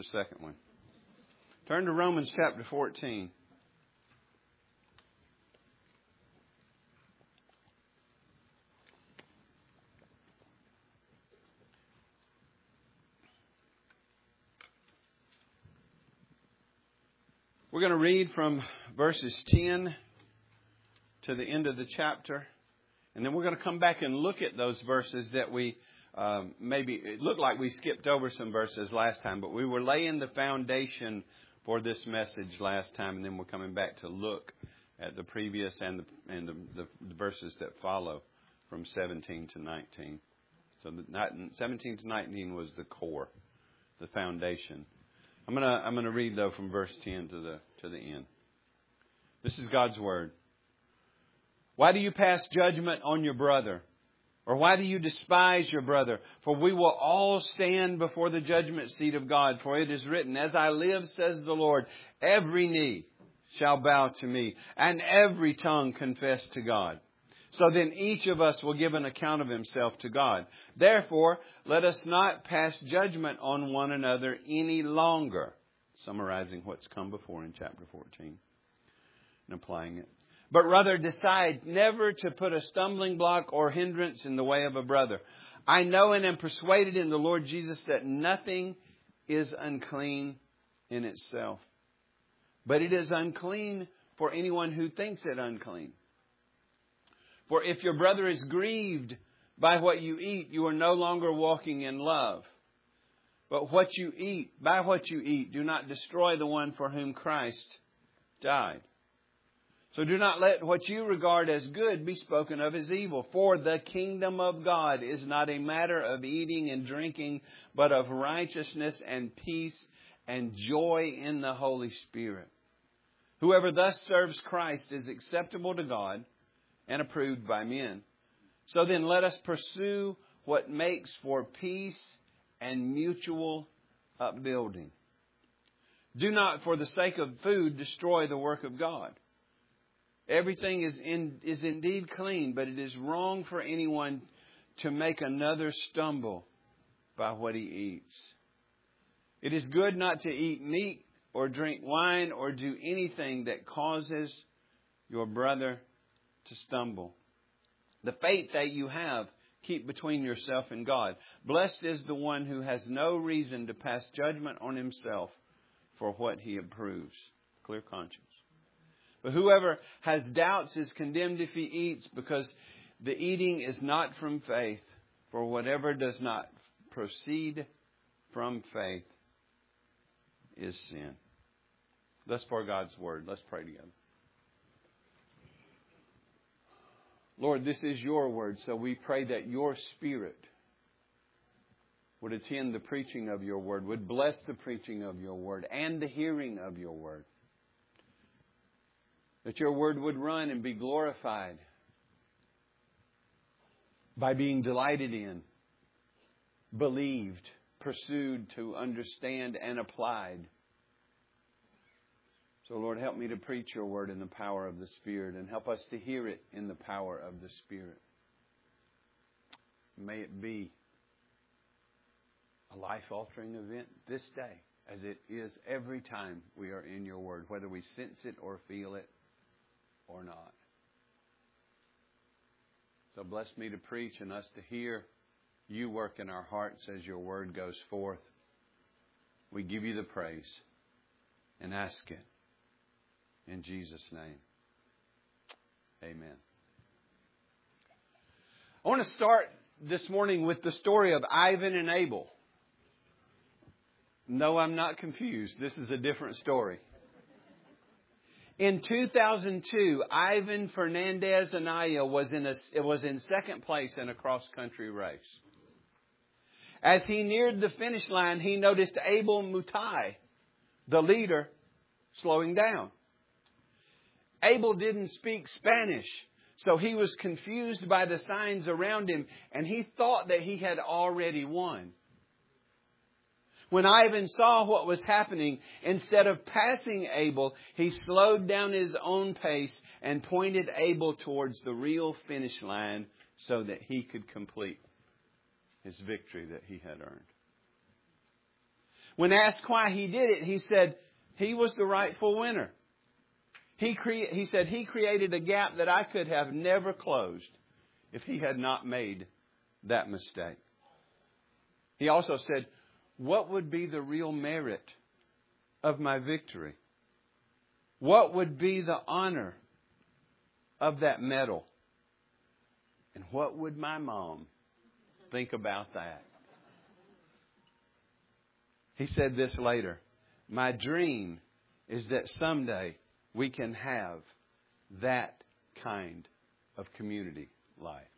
the second one. Turn to Romans chapter 14. We're going to read from verses 10 to the end of the chapter, and then we're going to come back and look at those verses that we um, maybe it looked like we skipped over some verses last time, but we were laying the foundation for this message last time, and then we're coming back to look at the previous and the and the, the, the verses that follow from 17 to 19. So the, 17 to 19 was the core, the foundation. I'm gonna I'm gonna read though from verse 10 to the to the end. This is God's word. Why do you pass judgment on your brother? Or why do you despise your brother? For we will all stand before the judgment seat of God. For it is written, As I live, says the Lord, every knee shall bow to me, and every tongue confess to God. So then each of us will give an account of himself to God. Therefore, let us not pass judgment on one another any longer. Summarizing what's come before in chapter 14 and applying it but rather decide never to put a stumbling block or hindrance in the way of a brother. I know and am persuaded in the Lord Jesus that nothing is unclean in itself, but it is unclean for anyone who thinks it unclean. For if your brother is grieved by what you eat, you are no longer walking in love. But what you eat, by what you eat, do not destroy the one for whom Christ died. So do not let what you regard as good be spoken of as evil. For the kingdom of God is not a matter of eating and drinking, but of righteousness and peace and joy in the Holy Spirit. Whoever thus serves Christ is acceptable to God and approved by men. So then let us pursue what makes for peace and mutual upbuilding. Do not, for the sake of food, destroy the work of God. Everything is, in, is indeed clean, but it is wrong for anyone to make another stumble by what he eats. It is good not to eat meat or drink wine or do anything that causes your brother to stumble. The faith that you have, keep between yourself and God. Blessed is the one who has no reason to pass judgment on himself for what he approves. Clear conscience. But whoever has doubts is condemned if he eats, because the eating is not from faith. For whatever does not proceed from faith is sin. Thus far, God's word. Let's pray together. Lord, this is your word, so we pray that your spirit would attend the preaching of your word, would bless the preaching of your word and the hearing of your word that your word would run and be glorified by being delighted in, believed, pursued to understand and applied. So, Lord, help me to preach your word in the power of the Spirit and help us to hear it in the power of the Spirit. May it be a life altering event this day, as it is every time we are in your word, whether we sense it or feel it or not. So bless me to preach and us to hear you work in our hearts as your word goes forth. We give you the praise and ask it in Jesus' name. Amen. I want to start this morning with the story of Ivan and Abel. No, I'm not confused. This is a different story. In 2002, Ivan Fernandez Anaya uh, was in, a, was in second place in a cross country race. As he neared the finish line, he noticed Abel Mutai, the leader, slowing down. Abel didn't speak Spanish, so he was confused by the signs around him, and he thought that he had already won. When Ivan saw what was happening, instead of passing Abel, he slowed down his own pace and pointed Abel towards the real finish line so that he could complete his victory that he had earned. When asked why he did it, he said he was the rightful winner. He, cre- he said he created a gap that I could have never closed if he had not made that mistake. He also said, What would be the real merit of my victory? What would be the honor of that medal? And what would my mom think about that? He said this later My dream is that someday we can have that kind of community life.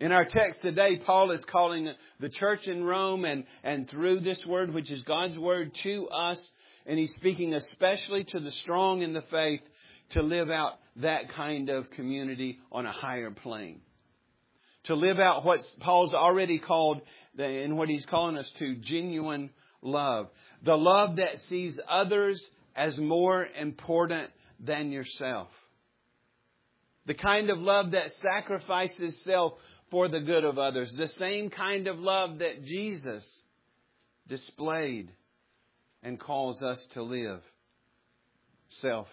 In our text today, Paul is calling the church in Rome and, and through this word, which is God's word, to us, and he's speaking especially to the strong in the faith to live out that kind of community on a higher plane. To live out what Paul's already called and what he's calling us to genuine love. The love that sees others as more important than yourself. The kind of love that sacrifices self for the good of others. The same kind of love that Jesus displayed and calls us to live. Self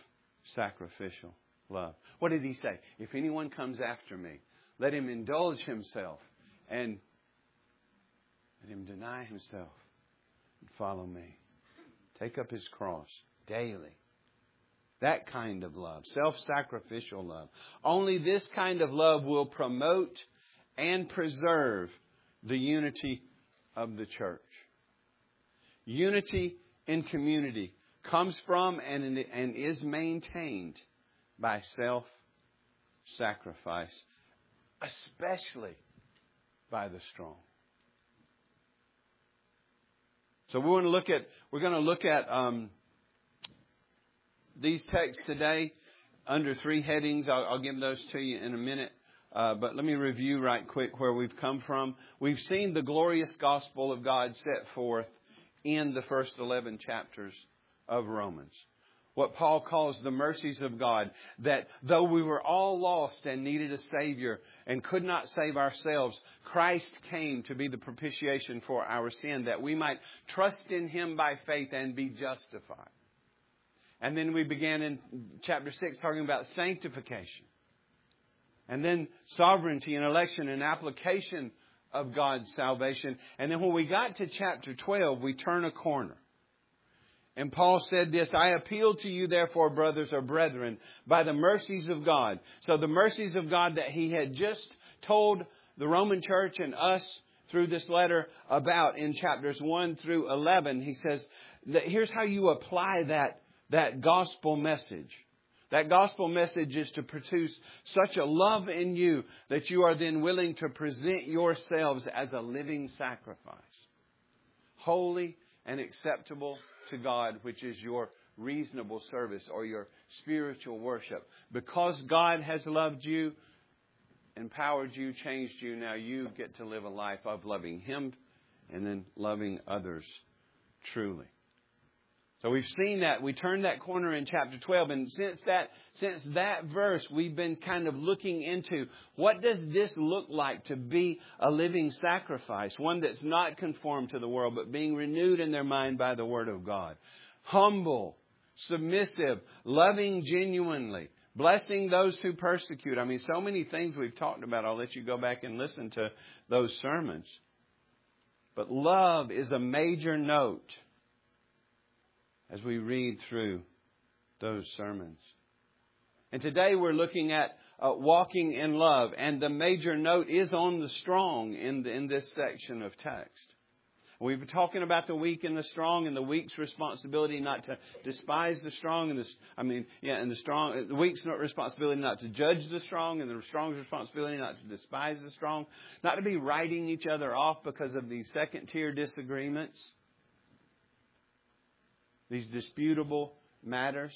sacrificial love. What did he say? If anyone comes after me, let him indulge himself and let him deny himself and follow me. Take up his cross daily. That kind of love, self sacrificial love. Only this kind of love will promote and preserve the unity of the church. Unity in community comes from and, and is maintained by self sacrifice, especially by the strong. So we want to look at we're going to look at um, these texts today under three headings. I'll, I'll, give those to you in a minute. Uh, but let me review right quick where we've come from. We've seen the glorious gospel of God set forth in the first 11 chapters of Romans. What Paul calls the mercies of God, that though we were all lost and needed a Savior and could not save ourselves, Christ came to be the propitiation for our sin, that we might trust in Him by faith and be justified. And then we began in chapter 6 talking about sanctification. And then sovereignty and election and application of God's salvation. And then when we got to chapter 12, we turn a corner. And Paul said this, I appeal to you therefore, brothers or brethren, by the mercies of God. So the mercies of God that he had just told the Roman church and us through this letter about in chapters 1 through 11, he says that here's how you apply that, that gospel message. That gospel message is to produce such a love in you that you are then willing to present yourselves as a living sacrifice. Holy and acceptable to God, which is your reasonable service or your spiritual worship. Because God has loved you, empowered you, changed you, now you get to live a life of loving Him and then loving others truly. So we've seen that. We turned that corner in chapter 12. And since that, since that verse, we've been kind of looking into what does this look like to be a living sacrifice? One that's not conformed to the world, but being renewed in their mind by the Word of God. Humble, submissive, loving genuinely, blessing those who persecute. I mean, so many things we've talked about. I'll let you go back and listen to those sermons. But love is a major note as we read through those sermons. And today we're looking at uh, walking in love, and the major note is on the strong in, the, in this section of text. We've been talking about the weak and the strong, and the weak's responsibility not to despise the strong, and the I mean, yeah, and the strong, the weak's responsibility not to judge the strong, and the strong's responsibility not to despise the strong, not to be writing each other off because of these second tier disagreements these disputable matters.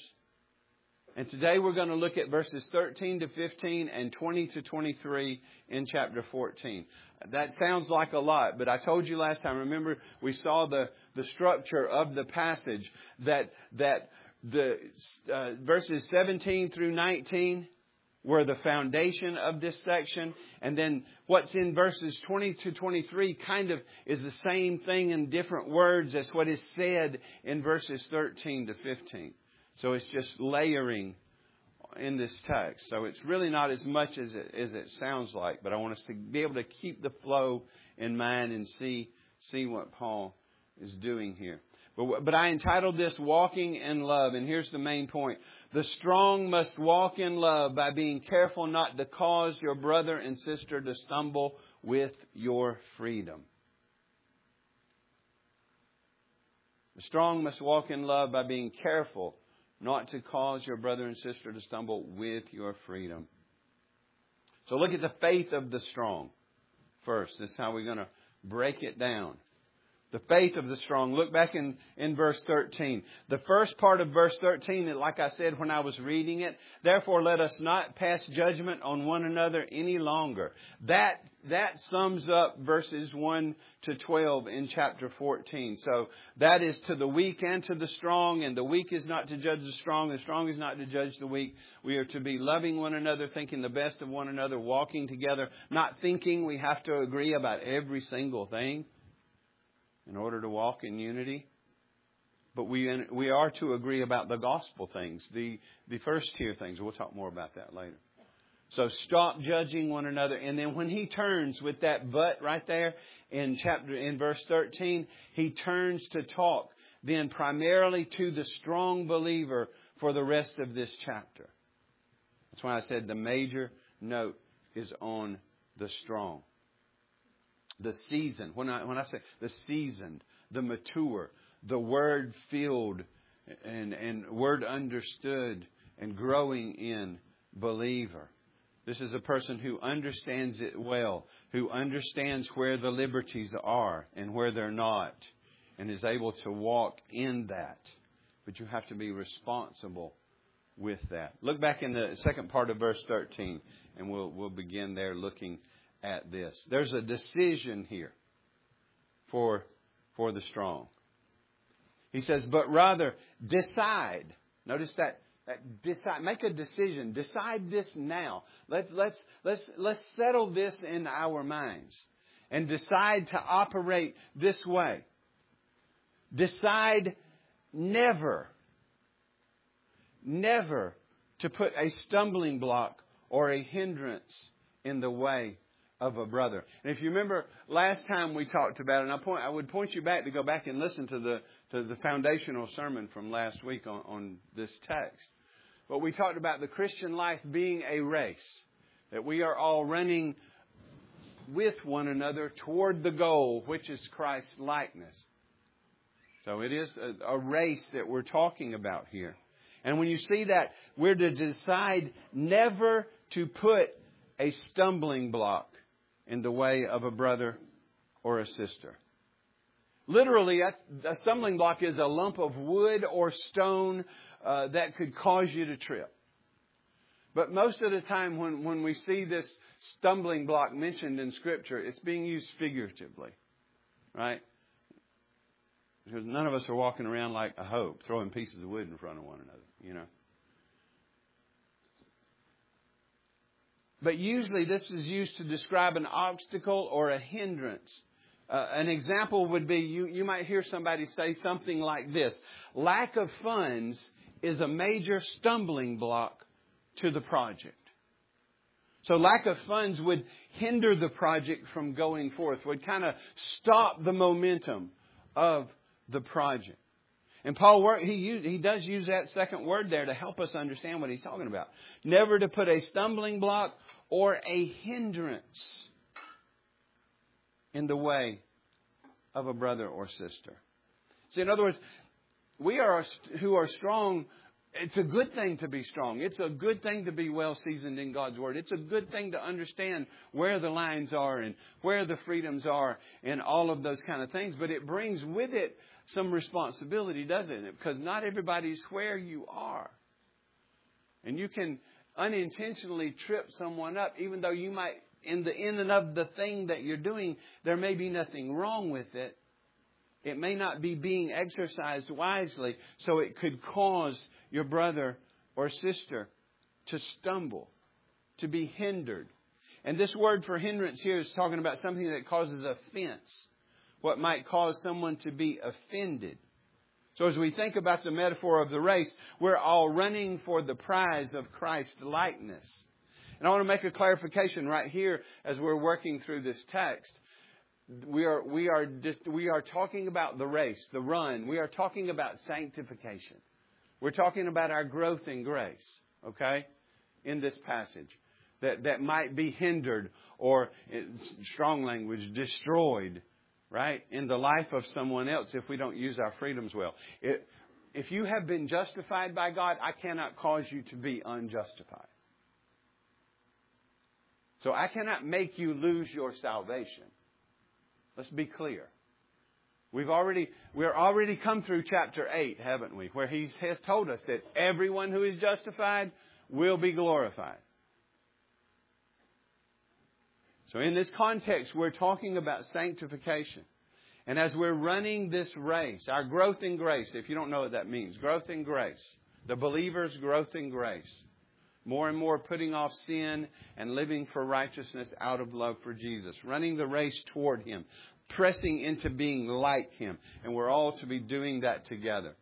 And today we're going to look at verses 13 to 15 and 20 to 23 in chapter 14. That sounds like a lot, but I told you last time, remember, we saw the, the structure of the passage that, that the uh, verses 17 through 19 were the foundation of this section. And then what's in verses 20 to 23 kind of is the same thing in different words as what is said in verses 13 to 15. So it's just layering in this text. So it's really not as much as it, as it sounds like, but I want us to be able to keep the flow in mind and see, see what Paul is doing here. But, but I entitled this Walking in Love, and here's the main point. The strong must walk in love by being careful not to cause your brother and sister to stumble with your freedom. The strong must walk in love by being careful not to cause your brother and sister to stumble with your freedom. So look at the faith of the strong first. This is how we're going to break it down. The faith of the strong. Look back in, in verse 13. The first part of verse 13, like I said when I was reading it, therefore let us not pass judgment on one another any longer. That, that sums up verses 1 to 12 in chapter 14. So that is to the weak and to the strong, and the weak is not to judge the strong, the strong is not to judge the weak. We are to be loving one another, thinking the best of one another, walking together, not thinking we have to agree about every single thing in order to walk in unity. But we, we are to agree about the gospel things, the, the first tier things. We'll talk more about that later. So stop judging one another. And then when he turns with that but right there in chapter, in verse 13, he turns to talk then primarily to the strong believer for the rest of this chapter. That's why I said the major note is on the strong the seasoned. When I, when I say the seasoned, the mature, the word filled and, and word understood and growing in believer. This is a person who understands it well, who understands where the liberties are and where they're not, and is able to walk in that. But you have to be responsible with that. Look back in the second part of verse 13, and we'll, we'll begin there looking at this. There's a decision here for, for the strong. He says, but rather decide. Notice that, that decide. Make a decision. Decide this now. Let's, let's, let's, let's settle this in our minds and decide to operate this way. Decide never, never to put a stumbling block or a hindrance in the way of a brother. And if you remember last time we talked about it, I, point, I would point you back to go back and listen to the, to the foundational sermon from last week on, on this text. But we talked about the Christian life being a race, that we are all running with one another toward the goal, which is Christ's likeness. So it is a, a race that we're talking about here. And when you see that, we're to decide never to put a stumbling block in the way of a brother or a sister. Literally, a stumbling block is a lump of wood or stone uh, that could cause you to trip. But most of the time, when, when we see this stumbling block mentioned in Scripture, it's being used figuratively, right? Because none of us are walking around like a hope, throwing pieces of wood in front of one another, you know. But usually this is used to describe an obstacle or a hindrance. Uh, an example would be you, you might hear somebody say something like this Lack of funds is a major stumbling block to the project. So lack of funds would hinder the project from going forth, would kind of stop the momentum of the project. And Paul, he, he does use that second word there to help us understand what he's talking about. Never to put a stumbling block or a hindrance in the way of a brother or sister. See, in other words, we are who are strong. It's a good thing to be strong. It's a good thing to be well seasoned in God's Word. It's a good thing to understand where the lines are and where the freedoms are and all of those kind of things. But it brings with it some responsibility, doesn't it? Because not everybody's where you are. And you can unintentionally trip someone up, even though you might, in the in and of the thing that you're doing, there may be nothing wrong with it. It may not be being exercised wisely, so it could cause your brother or sister to stumble. to be hindered. And this word for hindrance here is talking about something that causes offense, what might cause someone to be offended. So as we think about the metaphor of the race, we're all running for the prize of Christ's likeness. And I want to make a clarification right here as we're working through this text. We are, we are, we are talking about the race, the run. We are talking about sanctification. We're talking about our growth in grace, okay, in this passage that, that might be hindered or, eh, strong language, destroyed, right, in the life of someone else if we don't use our freedoms well. It, if you have been justified by God, I cannot cause you to be unjustified. So I cannot make you lose your salvation. Let's be clear. We've already, we're already come through chapter 8, haven't we? Where he has told us that everyone who is justified will be glorified. So in this context, we're talking about sanctification. And as we're running this race, our growth in grace, if you don't know what that means, growth in grace, the believer's growth in grace, more and more putting off sin and living for righteousness out of love for Jesus, running the race toward Him, pressing into being like Him. And we're all to be doing that together.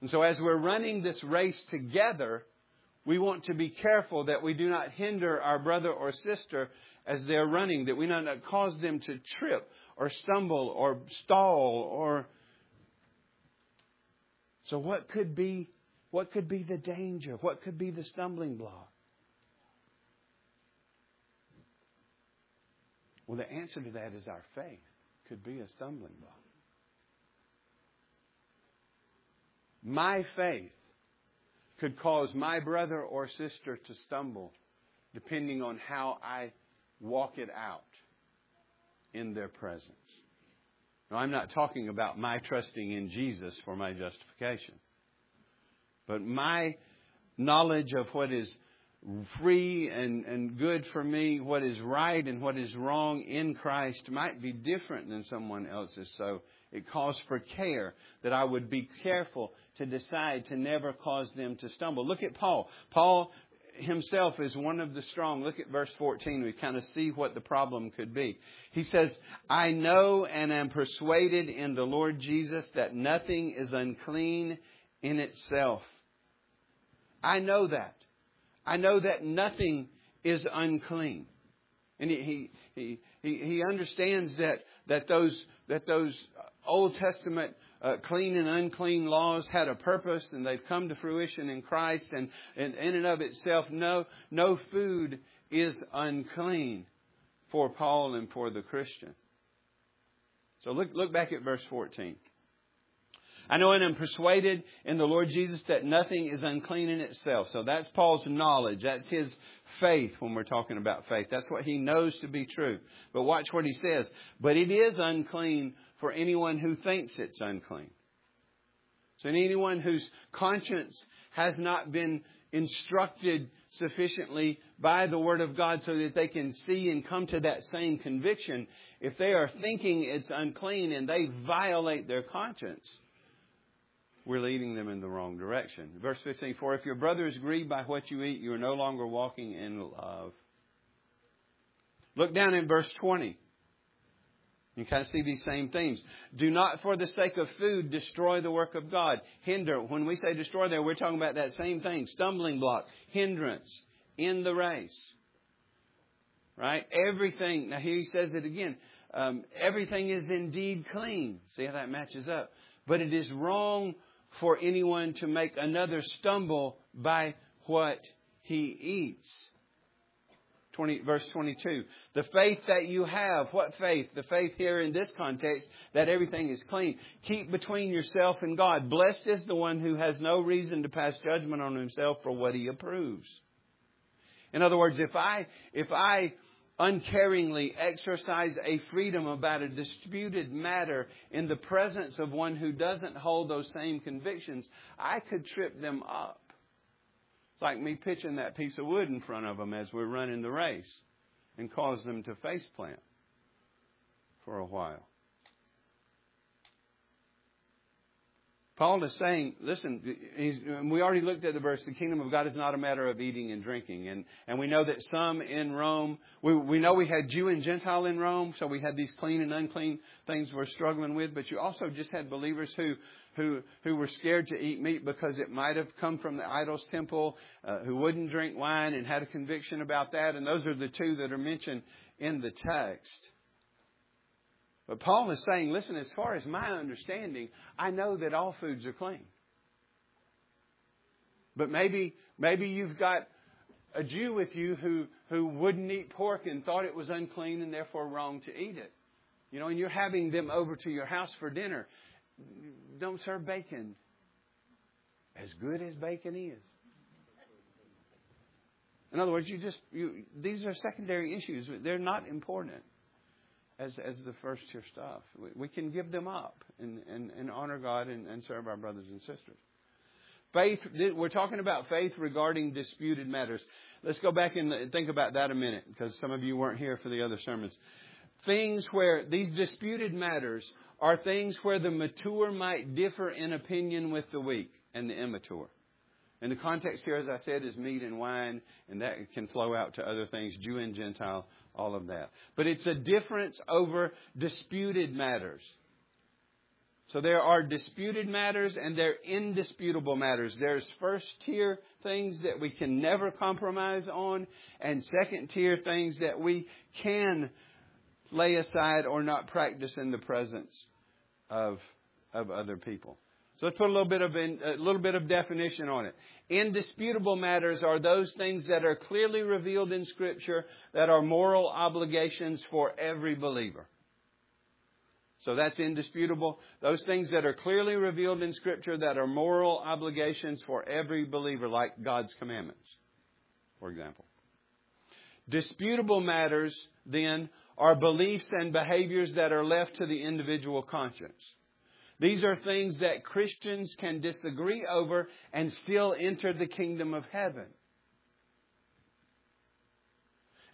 And so as we're running this race together, we want to be careful that we do not hinder our brother or sister as they're running, that we do not cause them to trip or stumble or stall or. So, what could be what could be the danger? What could be the stumbling block? Well, the answer to that is our faith could be a stumbling block. My faith could cause my brother or sister to stumble depending on how I walk it out in their presence. Now, I'm not talking about my trusting in Jesus for my justification. But my knowledge of what is free and, and good for me, what is right and what is wrong in Christ might be different than someone else's. So it calls for care that I would be careful to decide to never cause them to stumble. Look at Paul. Paul himself is one of the strong. Look at verse 14. We kind of see what the problem could be. He says, I know and am persuaded in the Lord Jesus that nothing is unclean in itself I know that. I know that nothing is unclean. And he, he, he, he understands that, that, those, that those Old Testament uh, clean and unclean laws had a purpose and they've come to fruition in Christ. And, and in and of itself, no, no food is unclean for Paul and for the Christian. So look, look back at verse 14. I know and am persuaded in the Lord Jesus that nothing is unclean in itself. So that's Paul's knowledge. That's his faith when we're talking about faith. That's what he knows to be true. But watch what he says. But it is unclean for anyone who thinks it's unclean. So anyone whose conscience has not been instructed sufficiently by the Word of God so that they can see and come to that same conviction, if they are thinking it's unclean and they violate their conscience, we're leading them in the wrong direction. Verse 15, for if your brother is grieved by what you eat, you are no longer walking in love. Look down in verse 20. You kind of see these same themes. Do not, for the sake of food, destroy the work of God. Hinder. When we say destroy there, we're talking about that same thing. Stumbling block, hindrance in the race. Right? Everything. Now here he says it again. Um, everything is indeed clean. See how that matches up. But it is wrong for anyone to make another stumble by what he eats. 20, verse 22. The faith that you have, what faith? The faith here in this context that everything is clean. Keep between yourself and God. Blessed is the one who has no reason to pass judgment on himself for what he approves. In other words, if I, if I uncaringly exercise a freedom about a disputed matter in the presence of one who doesn't hold those same convictions, I could trip them up. It's like me pitching that piece of wood in front of them as we're running the race and cause them to face plant for a while. Paul is saying, listen, we already looked at the verse, the kingdom of God is not a matter of eating and drinking. And, and we know that some in Rome, we, we know we had Jew and Gentile in Rome, so we had these clean and unclean things we're struggling with, but you also just had believers who, who, who were scared to eat meat because it might have come from the idol's temple, uh, who wouldn't drink wine and had a conviction about that. And those are the two that are mentioned in the text. But Paul is saying, listen, as far as my understanding, I know that all foods are clean. But maybe, maybe you've got a Jew with you who, who wouldn't eat pork and thought it was unclean and therefore wrong to eat it. You know, and you're having them over to your house for dinner. Don't serve bacon. As good as bacon is. In other words, you just you, these are secondary issues. They're not important as, as the first tier stuff. We, we can give them up and, and, and honor God and, and serve our brothers and sisters. Faith, we're talking about faith regarding disputed matters. Let's go back and think about that a minute because some of you weren't here for the other sermons. Things where these disputed matters are things where the mature might differ in opinion with the weak and the immature. And the context here, as I said, is meat and wine, and that can flow out to other things, Jew and Gentile, all of that. But it's a difference over disputed matters. So there are disputed matters and there are indisputable matters. There's first tier things that we can never compromise on, and second tier things that we can lay aside or not practice in the presence of, of other people. So let's put a little bit of in, a little bit of definition on it. Indisputable matters are those things that are clearly revealed in Scripture that are moral obligations for every believer. So that's indisputable. Those things that are clearly revealed in Scripture that are moral obligations for every believer, like God's commandments, for example. Disputable matters, then, are beliefs and behaviors that are left to the individual conscience. These are things that Christians can disagree over and still enter the kingdom of heaven.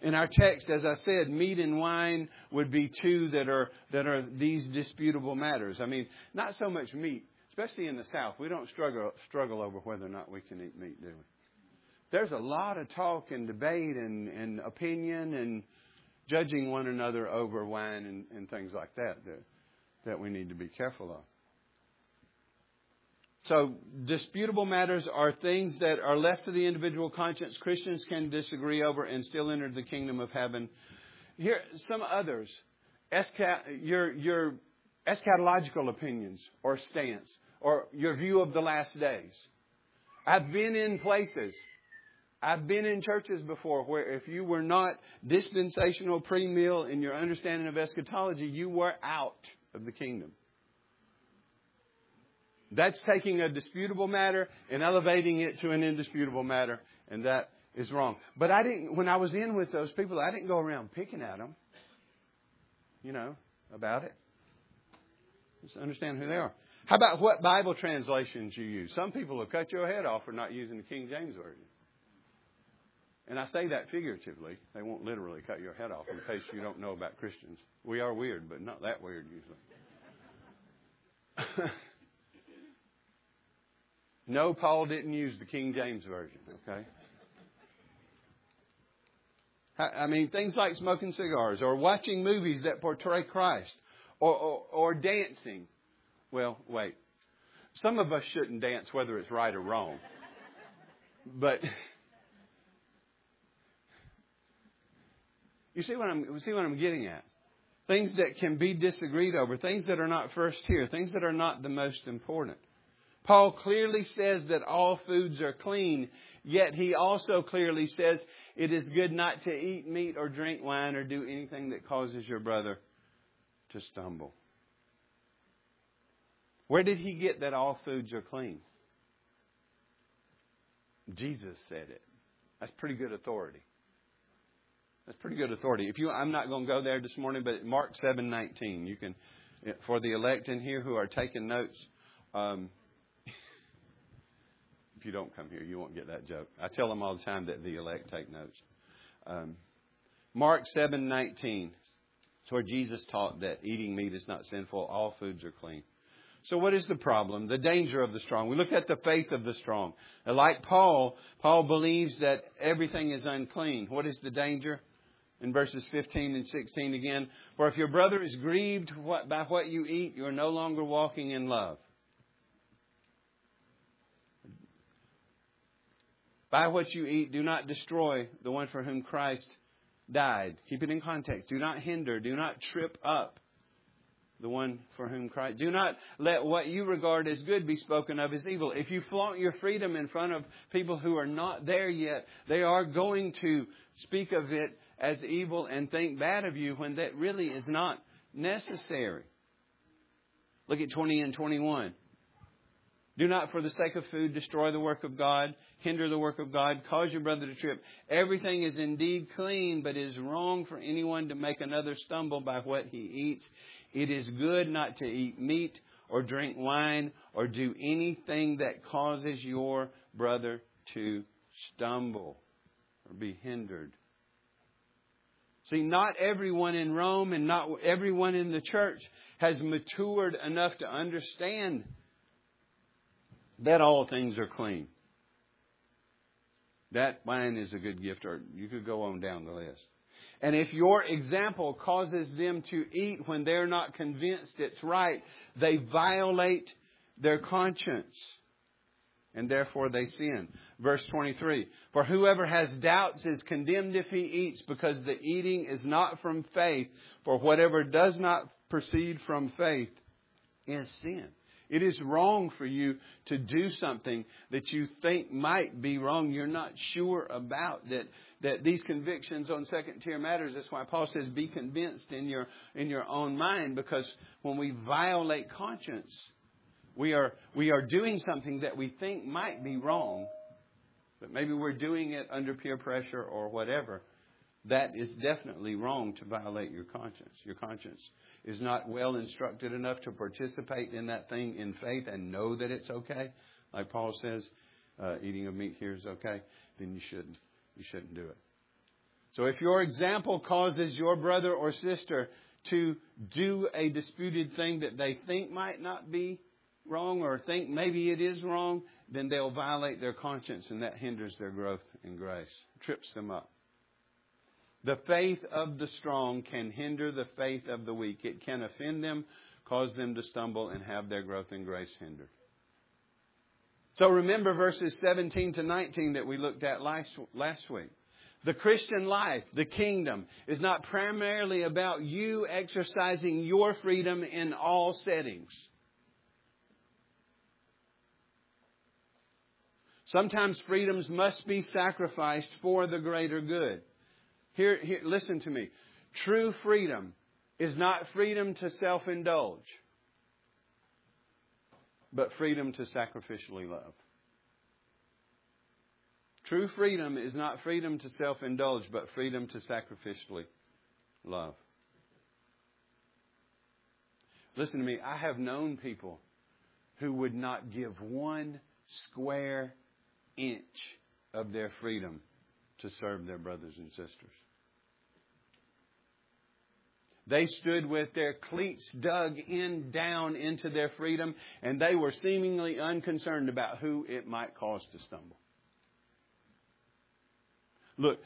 In our text, as I said, meat and wine would be two that are, that are these disputable matters. I mean, not so much meat, especially in the South. We don't struggle, struggle over whether or not we can eat meat, do we? There's a lot of talk and debate and, and opinion and judging one another over wine and, and things like that, that that we need to be careful of. So, disputable matters are things that are left to the individual conscience. Christians can disagree over and still enter the kingdom of heaven. Here, some others. your, your eschatological opinions or stance or your view of the last days. I've been in places, I've been in churches before where if you were not dispensational premill in your understanding of eschatology, you were out of the kingdom. That's taking a disputable matter and elevating it to an indisputable matter, and that is wrong. But I didn't, when I was in with those people, I didn't go around picking at them, you know, about it. Just understand who they are. How about what Bible translations you use? Some people will cut your head off for not using the King James Version. And I say that figuratively. They won't literally cut your head off in case you don't know about Christians. We are weird, but not that weird usually. No, Paul didn't use the King James Version, okay? I mean, things like smoking cigars or watching movies that portray Christ or, or, or dancing. Well, wait. Some of us shouldn't dance whether it's right or wrong. But you see what I'm see what I'm getting at? Things that can be disagreed over, things that are not first here, things that are not the most important. Paul clearly says that all foods are clean, yet he also clearly says it is good not to eat meat or drink wine or do anything that causes your brother to stumble. Where did he get that all foods are clean? Jesus said it. That's pretty good authority. That's pretty good authority. If you, I'm not going to go there this morning, but Mark seven nineteen, you can, for the elect in here who are taking notes, um, you don't come here, you won't get that joke. I tell them all the time that the elect take notes. Um, Mark seven nineteen. It's where Jesus taught that eating meat is not sinful. All foods are clean. So what is the problem? The danger of the strong. We look at the faith of the strong. Like Paul, Paul believes that everything is unclean. What is the danger? In verses 15 and 16 again, for if your brother is grieved by what you eat, you are no longer walking in love. By what you eat, do not destroy the one for whom Christ died. Keep it in context. Do not hinder, do not trip up the one for whom Christ. Do not let what you regard as good be spoken of as evil. If you flaunt your freedom in front of people who are not there yet, they are going to speak of it as evil and think bad of you when that really is not necessary. Look at 20 and 21. Do not, for the sake of food, destroy the work of God, hinder the work of God, cause your brother to trip. Everything is indeed clean, but it is wrong for anyone to make another stumble by what he eats. It is good not to eat meat or drink wine or do anything that causes your brother to stumble or be hindered. See, not everyone in Rome and not everyone in the church has matured enough to understand that all things are clean. That wine is a good gift, or you could go on down the list. And if your example causes them to eat when they're not convinced it's right, they violate their conscience. And therefore they sin. Verse 23. For whoever has doubts is condemned if he eats because the eating is not from faith. For whatever does not proceed from faith is sin. It is wrong for you to do something that you think might be wrong. You're not sure about that. That these convictions on second tier matters. That's why Paul says, "Be convinced in your in your own mind." Because when we violate conscience, we are we are doing something that we think might be wrong, but maybe we're doing it under peer pressure or whatever. That is definitely wrong to violate your conscience. Your conscience is not well instructed enough to participate in that thing in faith and know that it's okay, like Paul says, uh, eating of meat here is okay, then you shouldn't. You shouldn't do it. So if your example causes your brother or sister to do a disputed thing that they think might not be wrong or think maybe it is wrong, then they'll violate their conscience and that hinders their growth in grace, trips them up. The faith of the strong can hinder the faith of the weak. It can offend them, cause them to stumble, and have their growth in grace hindered. So remember verses 17 to 19 that we looked at last, last week. The Christian life, the kingdom, is not primarily about you exercising your freedom in all settings. Sometimes freedoms must be sacrificed for the greater good. Here, here, listen to me. True freedom is not freedom to self indulge, but freedom to sacrificially love. True freedom is not freedom to self indulge, but freedom to sacrificially love. Listen to me. I have known people who would not give one square inch of their freedom to serve their brothers and sisters. They stood with their cleats dug in down into their freedom, and they were seemingly unconcerned about who it might cause to stumble. Look,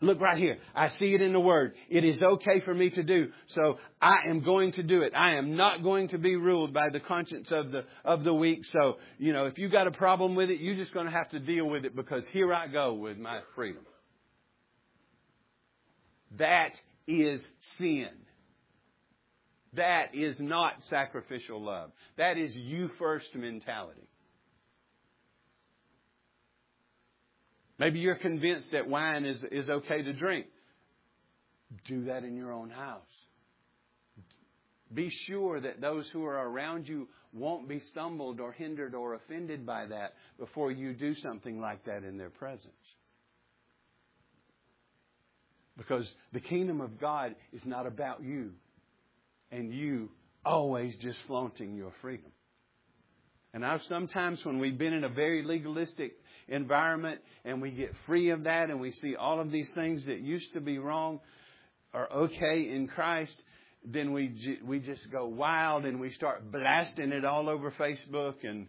look right here. I see it in the Word. It is okay for me to do, so I am going to do it. I am not going to be ruled by the conscience of the of the weak. So, you know, if you got a problem with it, you're just going to have to deal with it because here I go with my freedom. That is sin. That is not sacrificial love. That is you first mentality. Maybe you're convinced that wine is, is okay to drink. Do that in your own house. Be sure that those who are around you won't be stumbled or hindered or offended by that before you do something like that in their presence. Because the kingdom of God is not about you and you always just flaunting your freedom. And I've sometimes when we've been in a very legalistic environment and we get free of that and we see all of these things that used to be wrong are okay in Christ, then we we just go wild and we start blasting it all over Facebook and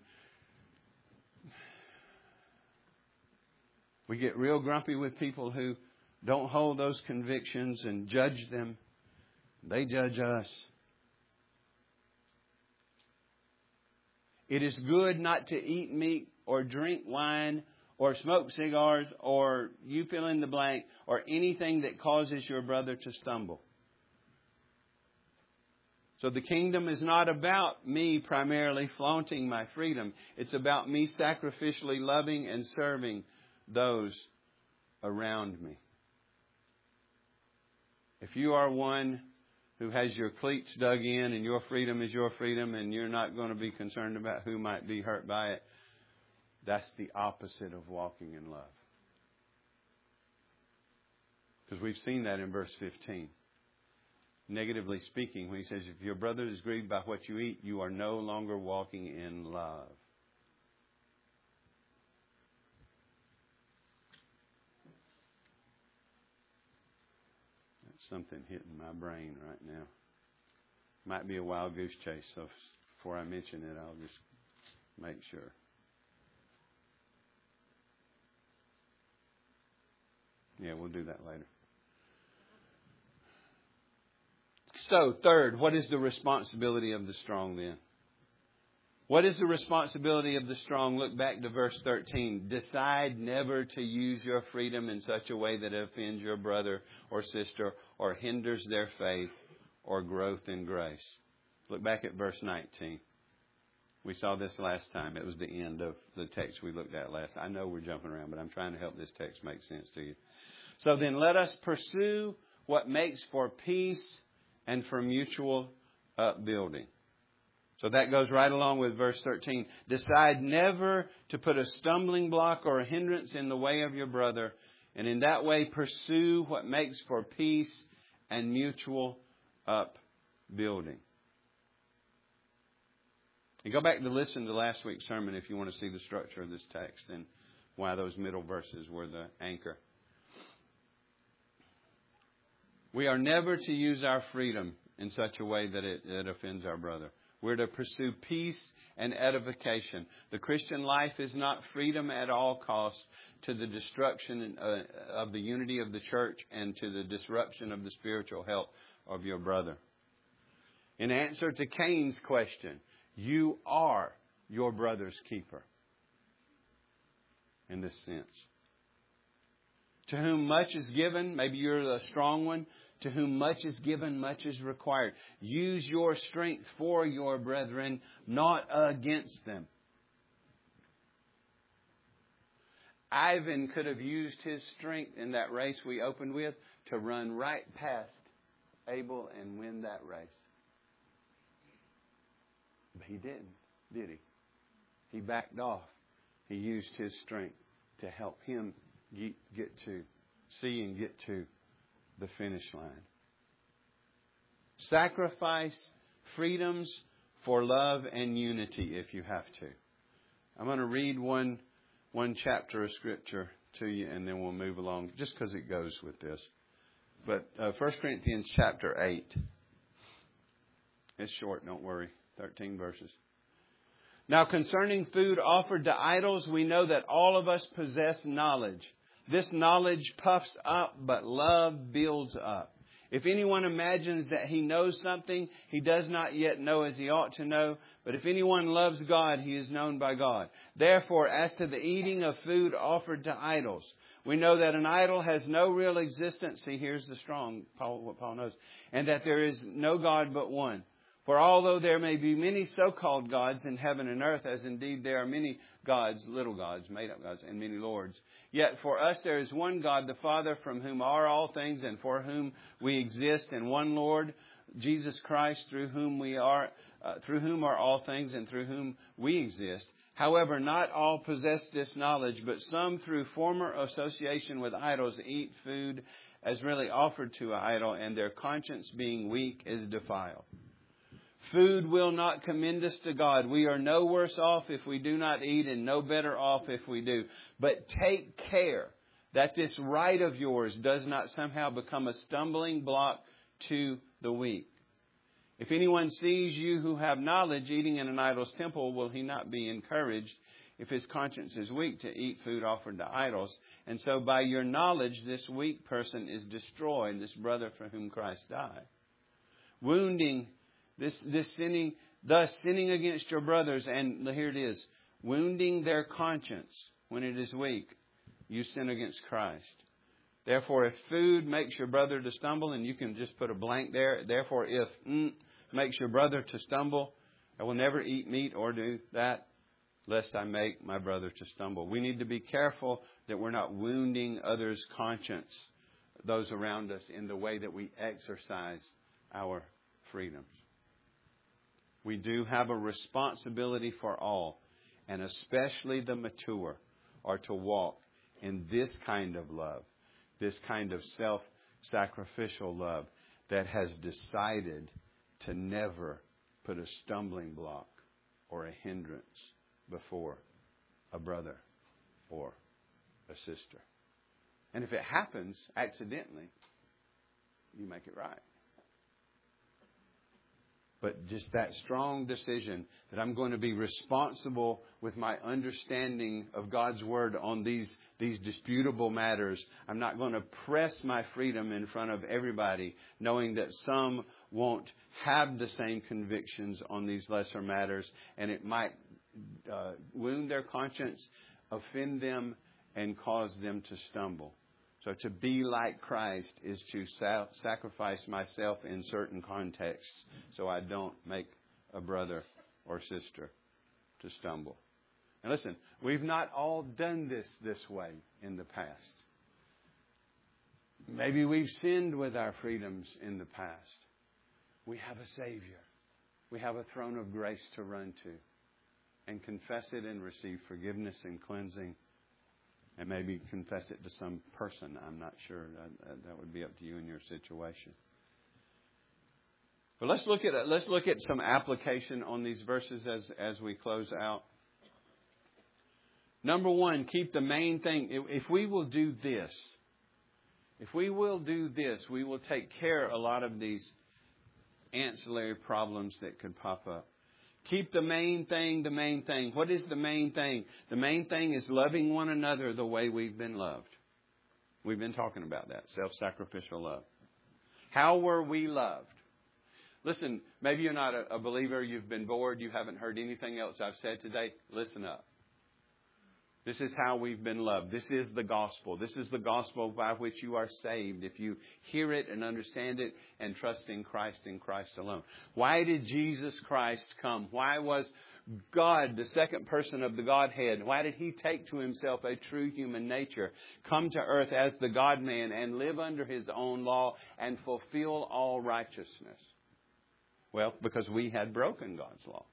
we get real grumpy with people who don't hold those convictions and judge them. They judge us. It is good not to eat meat or drink wine or smoke cigars or you fill in the blank or anything that causes your brother to stumble. So the kingdom is not about me primarily flaunting my freedom. It's about me sacrificially loving and serving those around me. If you are one who has your cleats dug in and your freedom is your freedom and you're not going to be concerned about who might be hurt by it, that's the opposite of walking in love. Because we've seen that in verse 15. Negatively speaking, when he says, If your brother is grieved by what you eat, you are no longer walking in love. Something hitting my brain right now. Might be a wild goose chase, so before I mention it, I'll just make sure. Yeah, we'll do that later. So, third, what is the responsibility of the strong then? What is the responsibility of the strong? Look back to verse 13. Decide never to use your freedom in such a way that it offends your brother or sister or hinders their faith or growth in grace. Look back at verse 19. We saw this last time. It was the end of the text we looked at last. I know we're jumping around, but I'm trying to help this text make sense to you. So then let us pursue what makes for peace and for mutual upbuilding. So that goes right along with verse 13. Decide never to put a stumbling block or a hindrance in the way of your brother, and in that way pursue what makes for peace and mutual upbuilding. And go back to listen to last week's sermon if you want to see the structure of this text and why those middle verses were the anchor. We are never to use our freedom in such a way that it, it offends our brother. We're to pursue peace and edification. The Christian life is not freedom at all costs to the destruction uh, of the unity of the church and to the disruption of the spiritual health of your brother. In answer to Cain's question, you are your brother's keeper in this sense. To whom much is given, maybe you're a strong one, to whom much is given, much is required. Use your strength for your brethren, not against them. Ivan could have used his strength in that race we opened with to run right past Abel and win that race. But he didn't, did he? He backed off. He used his strength to help him get to see and get to the finish line. Sacrifice freedoms for love and unity if you have to. I'm going to read one, one chapter of Scripture to you and then we'll move along just because it goes with this. But uh, 1 Corinthians chapter 8. It's short, don't worry. 13 verses. Now, concerning food offered to idols, we know that all of us possess knowledge. This knowledge puffs up, but love builds up. If anyone imagines that he knows something, he does not yet know as he ought to know. But if anyone loves God, he is known by God. Therefore, as to the eating of food offered to idols, we know that an idol has no real existence. See, here's the strong, Paul, what Paul knows. And that there is no God but one. For although there may be many so-called gods in heaven and earth, as indeed there are many gods, little gods, made-up gods, and many lords, yet for us there is one God, the Father, from whom are all things and for whom we exist, and one Lord, Jesus Christ, through whom we are, uh, through whom are all things and through whom we exist. However, not all possess this knowledge, but some through former association with idols eat food as really offered to an idol, and their conscience being weak is defiled. Food will not commend us to God. We are no worse off if we do not eat and no better off if we do. But take care that this right of yours does not somehow become a stumbling block to the weak. If anyone sees you who have knowledge eating in an idol's temple, will he not be encouraged if his conscience is weak to eat food offered to idols? And so by your knowledge, this weak person is destroyed, this brother for whom Christ died. Wounding, this, this sinning, thus sinning against your brothers, and here it is, wounding their conscience when it is weak, you sin against Christ. Therefore, if food makes your brother to stumble, and you can just put a blank there, therefore, if mm, makes your brother to stumble, I will never eat meat or do that, lest I make my brother to stumble. We need to be careful that we're not wounding others' conscience, those around us, in the way that we exercise our freedoms. We do have a responsibility for all, and especially the mature, are to walk in this kind of love, this kind of self sacrificial love that has decided to never put a stumbling block or a hindrance before a brother or a sister. And if it happens accidentally, you make it right. But just that strong decision that I'm going to be responsible with my understanding of God's Word on these, these disputable matters. I'm not going to press my freedom in front of everybody, knowing that some won't have the same convictions on these lesser matters, and it might uh, wound their conscience, offend them, and cause them to stumble. So to be like Christ is to sacrifice myself in certain contexts so I don't make a brother or sister to stumble. And listen, we've not all done this this way in the past. Maybe we've sinned with our freedoms in the past. We have a Savior. We have a throne of grace to run to and confess it and receive forgiveness and cleansing and maybe confess it to some person. I'm not sure. That, uh, that would be up to you in your situation. But let's look at uh, let's look at some application on these verses as as we close out. Number one, keep the main thing. If we will do this, if we will do this, we will take care of a lot of these ancillary problems that could pop up. Keep the main thing the main thing. What is the main thing? The main thing is loving one another the way we've been loved. We've been talking about that self sacrificial love. How were we loved? Listen, maybe you're not a, believer, you've been bored, you haven't heard anything else I've said today. Listen up. This is how we've been loved. This is the gospel. This is the gospel by which you are saved if you hear it and understand it and trust in Christ and Christ alone. Why did Jesus Christ come? Why was God, the second person of the Godhead, why did he take to himself a true human nature, come to earth as the God man and live under his own law and fulfill all righteousness? Well, because we had broken God's law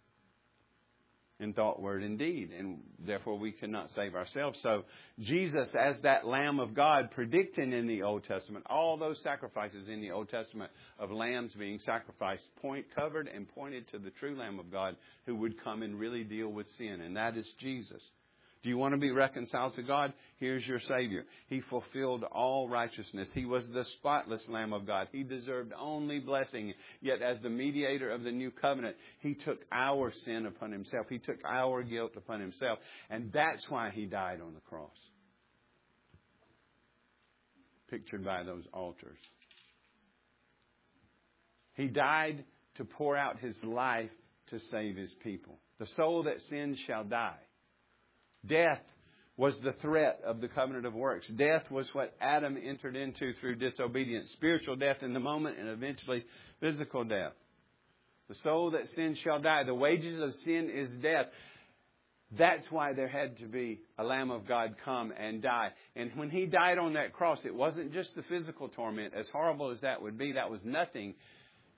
in thought, word, and deed, and therefore we cannot save ourselves. So Jesus, as that Lamb of God, predicting in the Old Testament, all those sacrifices in the Old Testament of lambs being sacrificed, point covered and pointed to the true Lamb of God who would come and really deal with sin, and that is Jesus. Do you want to be reconciled to God? Here's your Savior. He fulfilled all righteousness. He was the spotless Lamb of God. He deserved only blessing. Yet, as the mediator of the new covenant, He took our sin upon Himself. He took our guilt upon Himself. And that's why He died on the cross. Pictured by those altars. He died to pour out His life to save His people. The soul that sins shall die. Death was the threat of the covenant of works. Death was what Adam entered into through disobedience. Spiritual death in the moment and eventually physical death. The soul that sins shall die. The wages of sin is death. That's why there had to be a Lamb of God come and die. And when he died on that cross, it wasn't just the physical torment. As horrible as that would be, that was nothing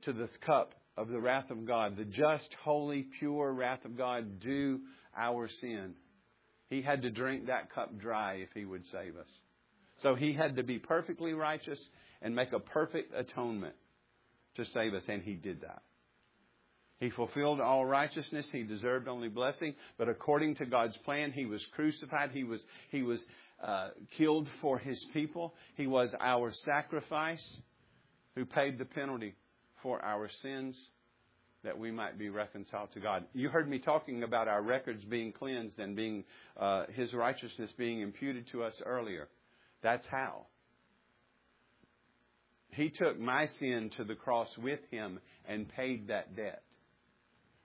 to the cup of the wrath of God, the just, holy, pure wrath of God due our sin he had to drink that cup dry if he would save us. So he had to be perfectly righteous and make a perfect atonement to save us, and he did that. He fulfilled all righteousness. He deserved only blessing. But according to God's plan, he was crucified. He was, he was uh, killed for his people. He was our sacrifice who paid the penalty for our sins that we might be reconciled to God. You heard me talking about our records being cleansed and being uh, His righteousness being imputed to us earlier. That's how. He took my sin to the cross with Him and paid that debt.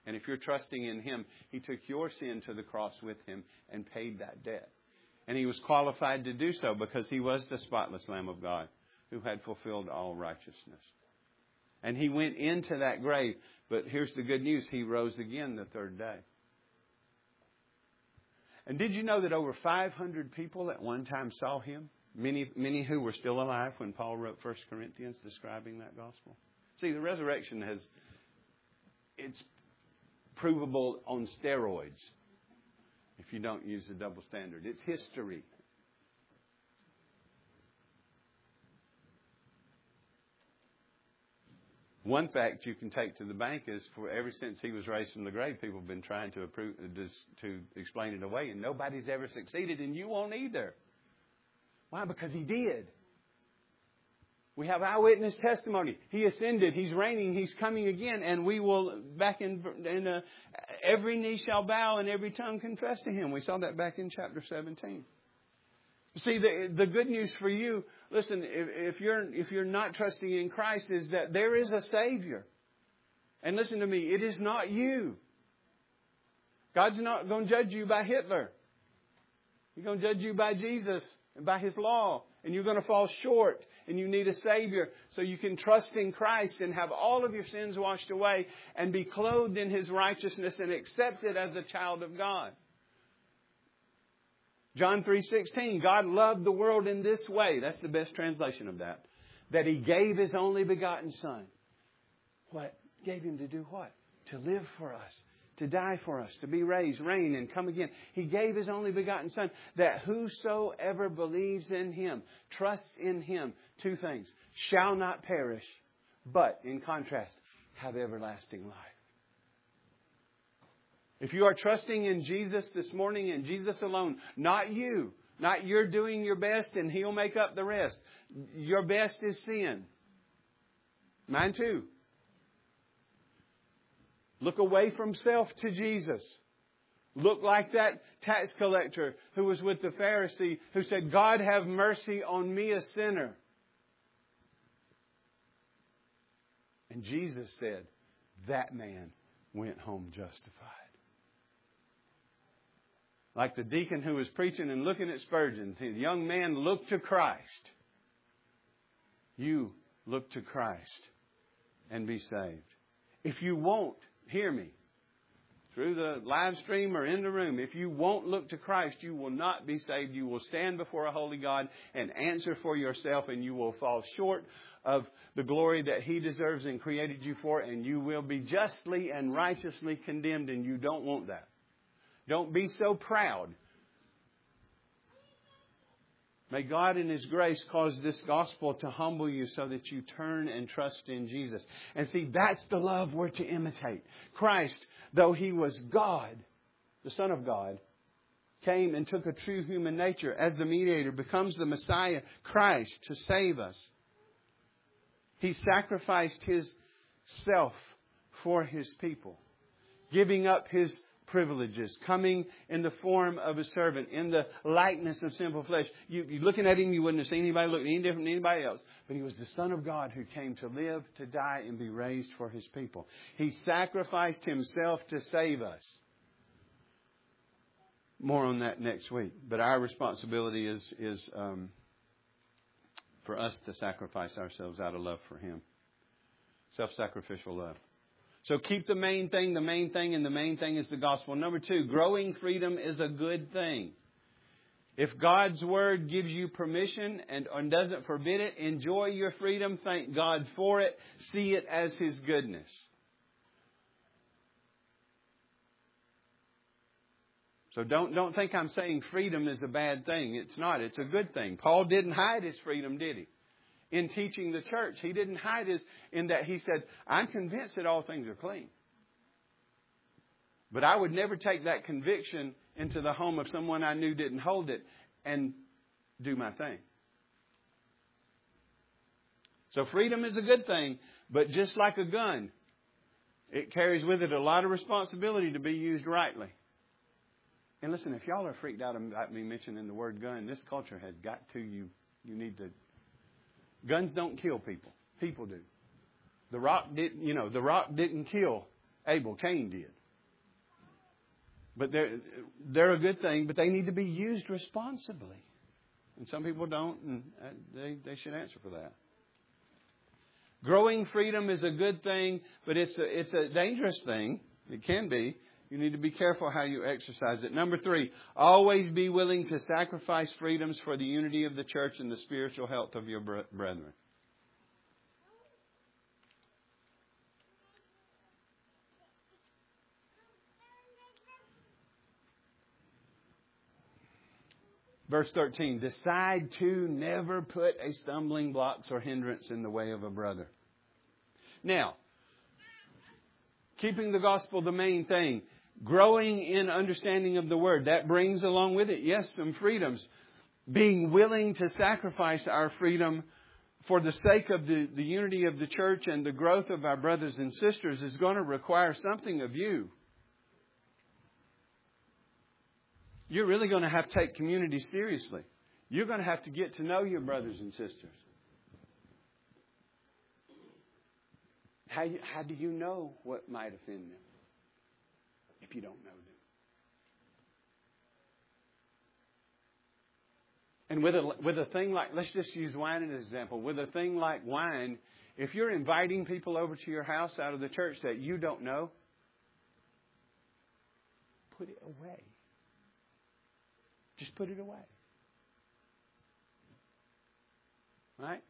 And if you're trusting in Him, He took your sin to the cross with Him and paid that debt. And He was qualified to do so because He was the spotless Lamb of God who had fulfilled all righteousness. And He went into that grave but here's the good news He rose again the third day. And did you know that over 500 people at one time saw Him? Many, many who were still alive when Paul wrote 1 Corinthians describing that gospel. See, the resurrection has, it's provable on steroids if you don't use the double standard. It's history. One fact you can take to the bank is for ever since he was raised from the grave, people have been trying to approve, to explain it away, and nobody's ever succeeded, and you won't either. Why? Because he did. We have eyewitness testimony. He ascended. He's reigning. He's coming again, and we will back in. in uh, every knee shall bow and every tongue confess to him. We saw that back in chapter 17. See, the, the good news for you, listen, if, if, you're, if you're not trusting in Christ, is that there is a Savior. And listen to me, it is not you. God's not going to judge you by Hitler. He's going to judge you by Jesus and by His law. And you're going to fall short. And you need a Savior so you can trust in Christ and have all of your sins washed away and be clothed in His righteousness and accepted as a child of God. John 3:16, God loved the world in this way. That's the best translation of that. That he gave his only begotten son. What? Gave him to do what? To live for us, to die for us, to be raised, reign, and come again. He gave his only begotten son that whosoever believes in him, trusts in him, two things, shall not perish, but in contrast, have everlasting life. If you are trusting in Jesus this morning and Jesus alone, not you, not you're doing your best and He'll make up the rest. Your best is sin. Mine too. Look away from self to Jesus. Look like that tax collector who was with the Pharisee who said, God have mercy on me, a sinner. And Jesus said, that man went home justified like the deacon who was preaching and looking at Spurgeon. The young man looked to Christ. You look to Christ and be saved. If you won't, hear me, through the live stream or in the room, if you won't look to Christ, you will not be saved. You will stand before a holy God and answer for yourself, and you will fall short of the glory that He deserves and created you for, and you will be justly and righteously condemned, and you don't want that. Don't be so proud. May God in His grace cause this gospel to humble you so that you turn and trust in Jesus. And see, that's the love we're to imitate. Christ, though He was God, the Son of God, came and took a true human nature as the mediator, becomes the Messiah, Christ, to save us. He sacrificed His self for His people, giving up His privileges, coming in the form of a servant, in the likeness of simple flesh. You, you looking at him, you wouldn't have seen anybody look any different than anybody else. But he was the Son of God who came to live, to die, and be raised for his people. He sacrificed himself to save us. More on that next week. But our responsibility is is um, for us to sacrifice ourselves out of love for him. Self-sacrificial love. So keep the main thing the main thing, and the main thing is the gospel. Number two, growing freedom is a good thing. If God's word gives you permission and, doesn't forbid it, enjoy your freedom. Thank God for it. See it as His goodness. So don't, don't think I'm saying freedom is a bad thing. It's not. It's a good thing. Paul didn't hide his freedom, did he? In teaching the church. He didn't hide his, in that he said, I'm convinced that all things are clean. But I would never take that conviction into the home of someone I knew didn't hold it and do my thing. So freedom is a good thing, but just like a gun, it carries with it a lot of responsibility to be used rightly. And listen, if y'all are freaked out about me mentioning the word gun, this culture has got to you. You need to. Guns don't kill people. People do. The rock didn't, you know, the rock didn't kill Abel. Cain did. But they're they're a good thing, but they need to be used responsibly. And some people don't, and uh, they they should answer for that. Growing freedom is a good thing, but it's a, it's a dangerous thing. It can be. You need to be careful how you exercise it. Number three, always be willing to sacrifice freedoms for the unity of the church and the spiritual health of your brethren. Verse 13, decide to never put a stumbling block or hindrance in the way of a brother. Now, keeping the gospel the main thing, growing in understanding of the word, that brings along with it, yes, some freedoms. Being willing to sacrifice our freedom for the sake of the, the unity of the church and the growth of our brothers and sisters is going to require something of you. You're really going to have to take community seriously. You're going to have to get to know your brothers and sisters. How, how do you know what might offend them if you don't know them? And with a, with a thing like, let's just use wine as an example. With a thing like wine, if you're inviting people over to your house out of the church that you don't know, put it away. Just put it away. Right?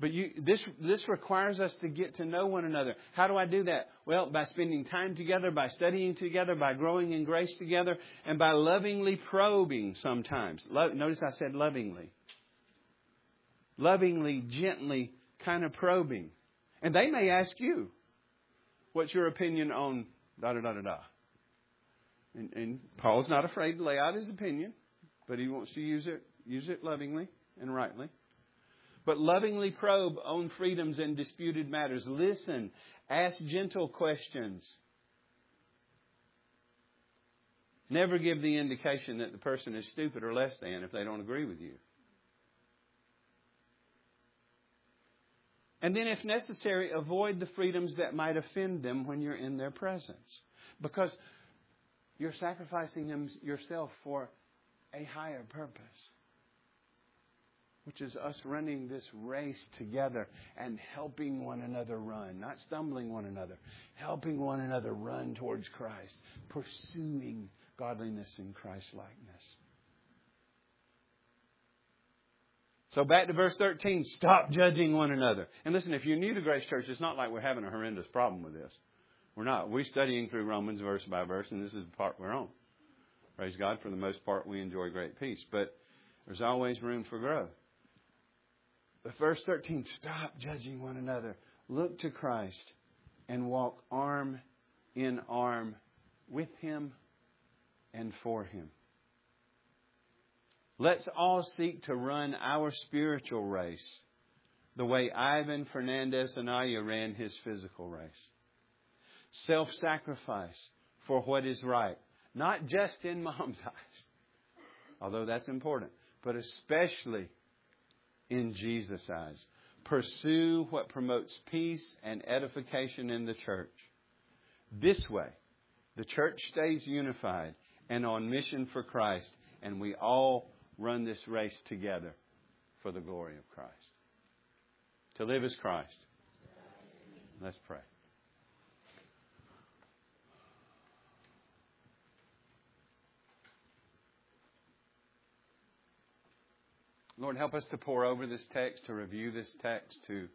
But you, this, this requires us to get to know one another. How do I do that? Well, by spending time together, by studying together, by growing in grace together, and by lovingly probing sometimes. Lo- notice I said lovingly. Lovingly, gently, kind of probing. And they may ask you, what's your opinion on da da da da da? And, and Paul's not afraid to lay out his opinion, but he wants to use it, use it lovingly and rightly. But lovingly probe own freedoms and disputed matters. Listen, ask gentle questions. Never give the indication that the person is stupid or less than if they don't agree with you. And then, if necessary, avoid the freedoms that might offend them when you're in their presence. Because you're sacrificing yourself for a higher purpose, which is us running this race together and helping one another run, not stumbling one another, helping one another run towards Christ, pursuing godliness and Christ likeness. So back to verse 13, stop judging one another. And listen, if you're new to Grace Church, it's not like we're having a horrendous problem with this. We're not. We're studying through Romans verse by verse, and this is the part we're on. Praise God. For the most part, we enjoy great peace. But there's always room for growth. But verse 13, stop judging one another. Look to Christ and walk arm in arm with Him and for Him. Let's all seek to run our spiritual race the way Ivan Fernandez and Anaya ran his physical race self sacrifice for what is right, not just in mom's eyes, although that's important, but especially in Jesus' eyes. Pursue what promotes peace and edification in the church. This way, the church stays unified and on mission for Christ, and we all run this race together for the glory of Christ. To live as Christ. Let's pray. Lord, help us to pour over this text, to review this text, to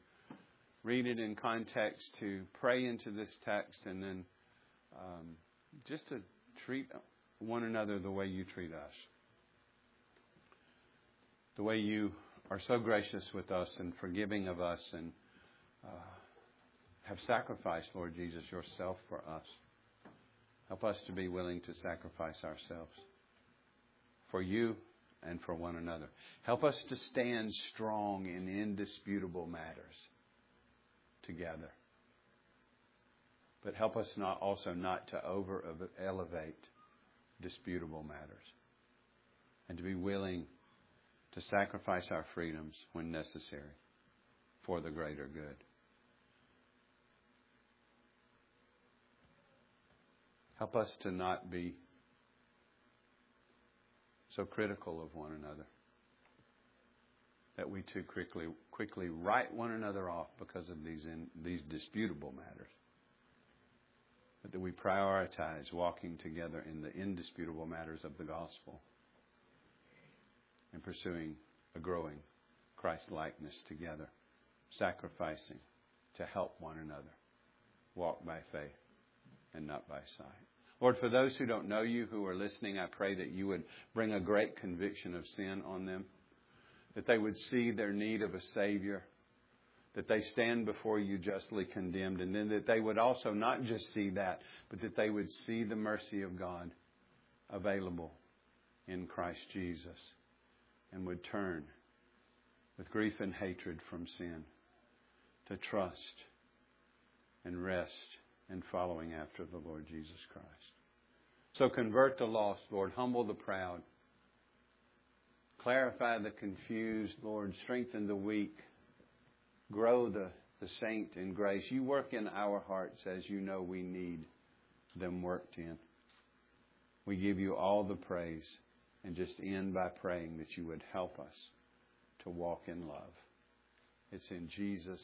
read it in context, to pray into this text, and then um, just to treat one another the way you treat us. The way you are so gracious with us and forgiving of us and uh, have sacrificed, Lord Jesus, yourself for us. Help us to be willing to sacrifice ourselves for you and for one another. Help us to stand strong in indisputable matters together. But help us not also not to over elevate disputable matters and to be willing to sacrifice our freedoms when necessary for the greater good. Help us to not be so critical of one another that we too quickly quickly write one another off because of these in, these disputable matters. But that we prioritize walking together in the indisputable matters of the gospel and pursuing a growing Christ likeness together, sacrificing to help one another walk by faith and not by sight. Lord, for those who don't know you, who are listening, I pray that you would bring a great conviction of sin on them, that they would see their need of a Savior, that they stand before you justly condemned, and then that they would also not just see that, but that they would see the mercy of God available in Christ Jesus and would turn with grief and hatred from sin to trust and rest in following after the Lord Jesus Christ. So convert the lost, Lord. Humble the proud. Clarify the confused, Lord. Strengthen the weak. Grow the, the saint in grace. You work in our hearts as you know we need them worked in. We give you all the praise and just end by praying that you would help us to walk in love. It's in Jesus'